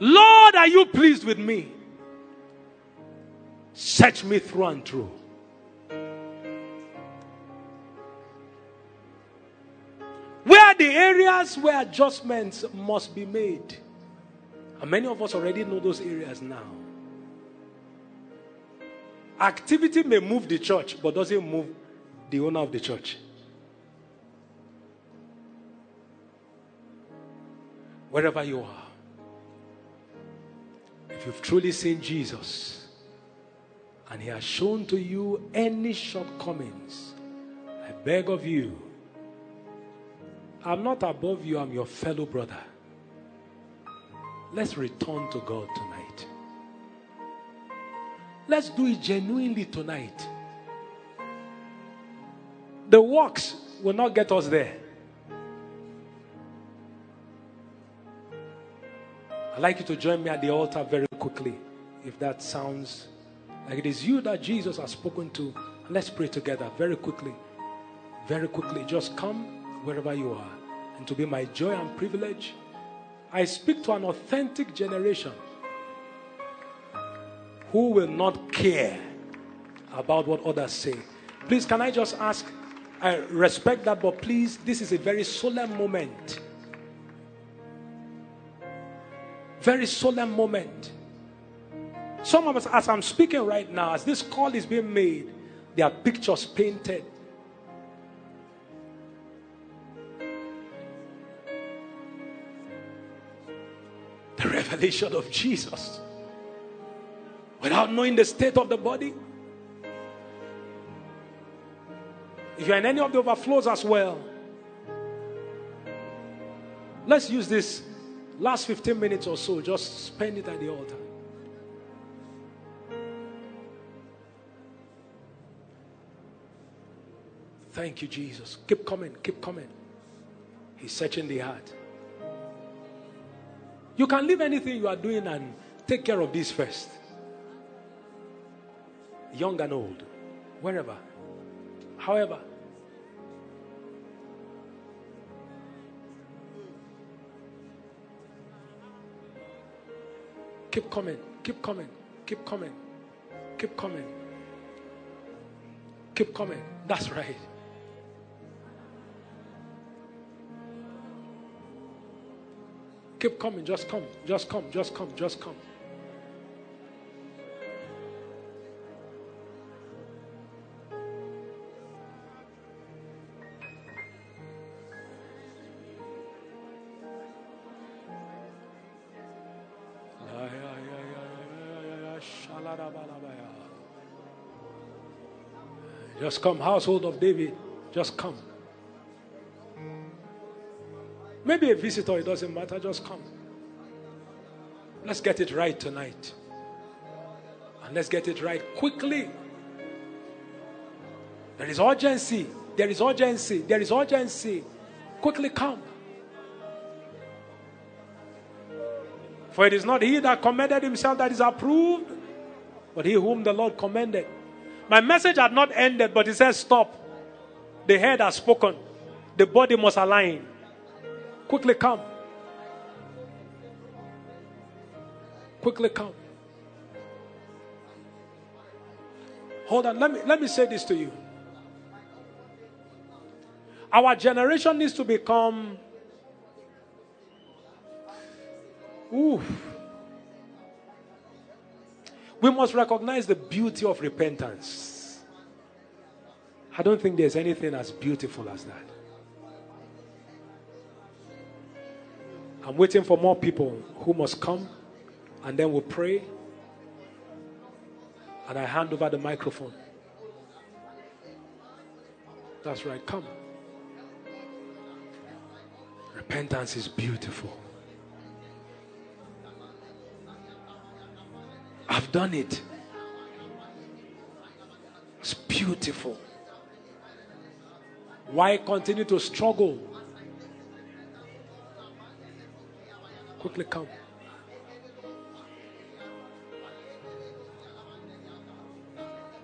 Lord, are you pleased with me? Search me through and through. Areas where adjustments must be made? And many of us already know those areas now. Activity may move the church, but doesn't move the owner of the church. Wherever you are, if you've truly seen Jesus and He has shown to you any shortcomings, I beg of you, I'm not above you, I'm your fellow brother. Let's return to God tonight. Let's do it genuinely tonight. The works will not get us there. I'd like you to join me at the altar very quickly, if that sounds like it is you that Jesus has spoken to. Let's pray together very quickly. Very quickly. Just come wherever you are. And to be my joy and privilege, I speak to an authentic generation who will not care about what others say. Please, can I just ask? I respect that, but please, this is a very solemn moment. Very solemn moment. Some of us, as I'm speaking right now, as this call is being made, there are pictures painted. Revelation of Jesus without knowing the state of the body. If you're in any of the overflows as well, Let's use this last 15 minutes or so, just spend it at the altar. Thank you, Jesus. Keep coming, keep coming. He's searching the heart. You can leave anything you are doing and take care of this first. Young and old, wherever. However, keep coming, keep coming, keep coming, keep coming, keep coming. That's right. Keep coming, just come, just come, just come, just come. Just come, household of David. Just come. Maybe a visitor, it doesn't matter. Just come. Let's get it right tonight. And let's get it right quickly. There is urgency. There is urgency. There is urgency. Quickly come. For it is not he that commended himself that is approved, but he whom the Lord commended. My message had not ended, but he says, Stop. The head has spoken. The body must align. Quickly come. Quickly come. Hold on. Let me, let me say this to you. Our generation needs to become. Ooh. We must recognize the beauty of repentance. I don't think there's anything as beautiful as that. I'm waiting for more people who must come, and then we'll pray. And I hand over the microphone. That's right, come. Repentance is beautiful. I've done it. It's beautiful. Why continue to struggle Quickly come.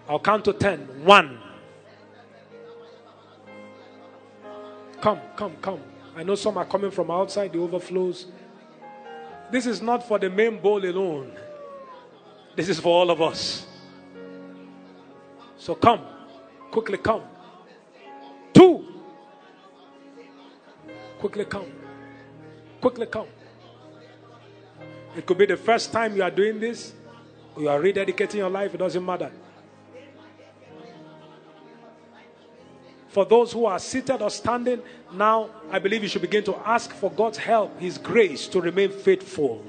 I'll count to ten. One. Come, come, come. I know some are coming from outside the overflows. This is not for the main bowl alone. This is for all of us. So come. Quickly come. Two. Quickly come. Quickly come. It could be the first time you are doing this, you are rededicating your life, it doesn't matter. For those who are seated or standing, now I believe you should begin to ask for God's help, His grace to remain faithful.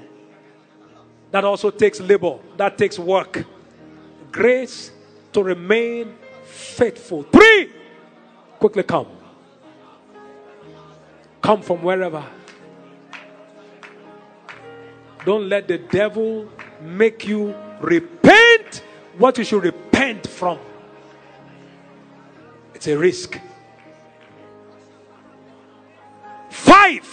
That also takes labor, that takes work. Grace to remain faithful. Three, quickly come. Come from wherever. Don't let the devil make you repent what you should repent from. It's a risk. Five.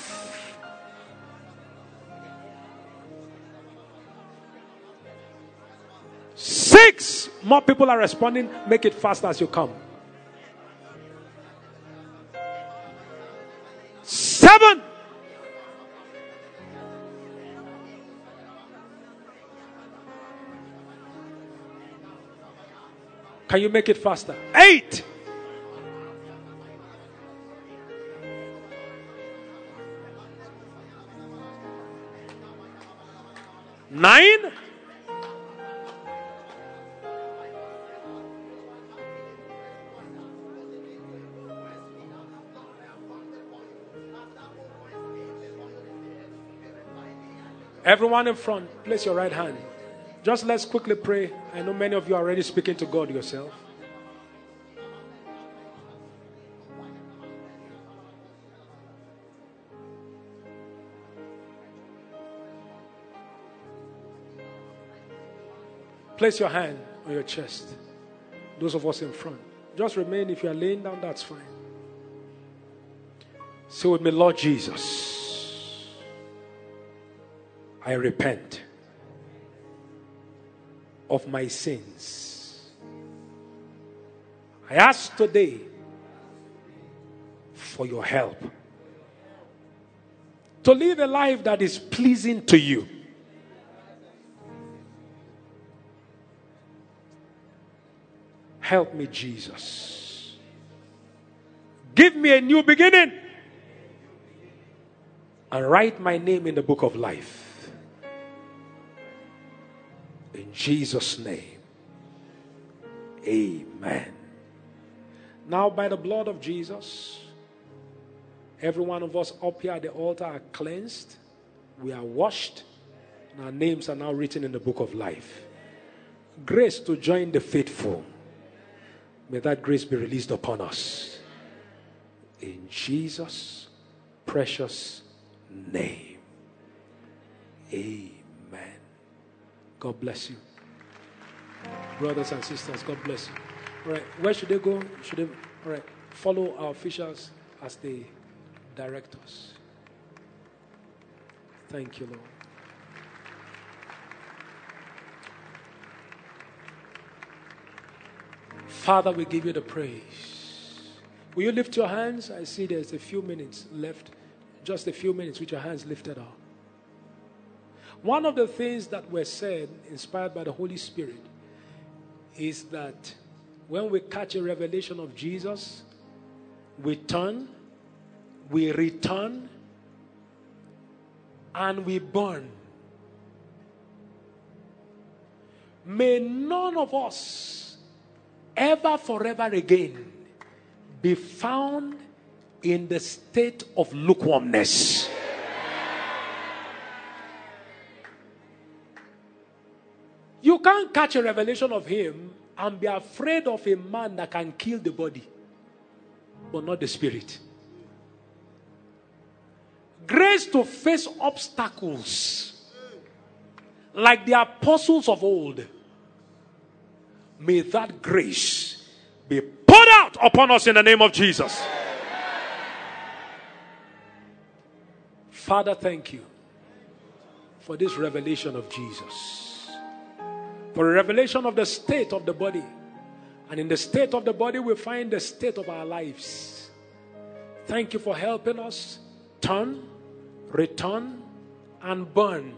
Six. More people are responding. Make it fast as you come. Seven. Can you make it faster? Eight. Nine. Everyone in front, place your right hand. Just let's quickly pray. I know many of you are already speaking to God yourself. Place your hand on your chest. Those of us in front. Just remain. If you are laying down, that's fine. Say with me, Lord Jesus, I repent of my sins. I ask today for your help to live a life that is pleasing to you. Help me, Jesus. Give me a new beginning and write my name in the book of life. In Jesus' name, amen. Now, by the blood of Jesus, every one of us up here at the altar are cleansed, we are washed, and our names are now written in the book of life. Grace to join the faithful. May that grace be released upon us. In Jesus' precious name. Amen. God bless you. Brothers and sisters, God bless you. All right, where should they go? Should they all right follow our officials as they direct us? Thank you, Lord. Father, we give you the praise. Will you lift your hands? I see there's a few minutes left. Just a few minutes with your hands lifted up. One of the things that were said, inspired by the Holy Spirit, is that when we catch a revelation of Jesus, we turn, we return, and we burn. May none of us ever, forever again be found in the state of lukewarmness. Can't catch a revelation of him and be afraid of a man that can kill the body, but not the spirit. Grace to face obstacles like the apostles of old. May that grace be poured out upon us in the name of Jesus. Father, thank you for this revelation of Jesus. For a revelation of the state of the body. And in the state of the body, we find the state of our lives. Thank you for helping us turn, return, and burn.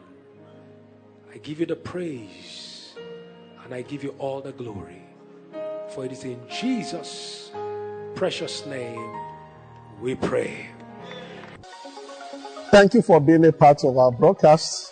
I give you the praise and I give you all the glory. For it is in Jesus' precious name we pray. Thank you for being a part of our broadcast.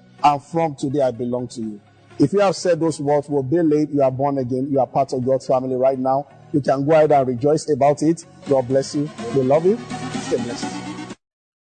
and from today I belong to you. If you have said those words, will be late, you are born again, you are part of God's family right now. You can go ahead and rejoice about it. God bless you. We love you. Stay blessed.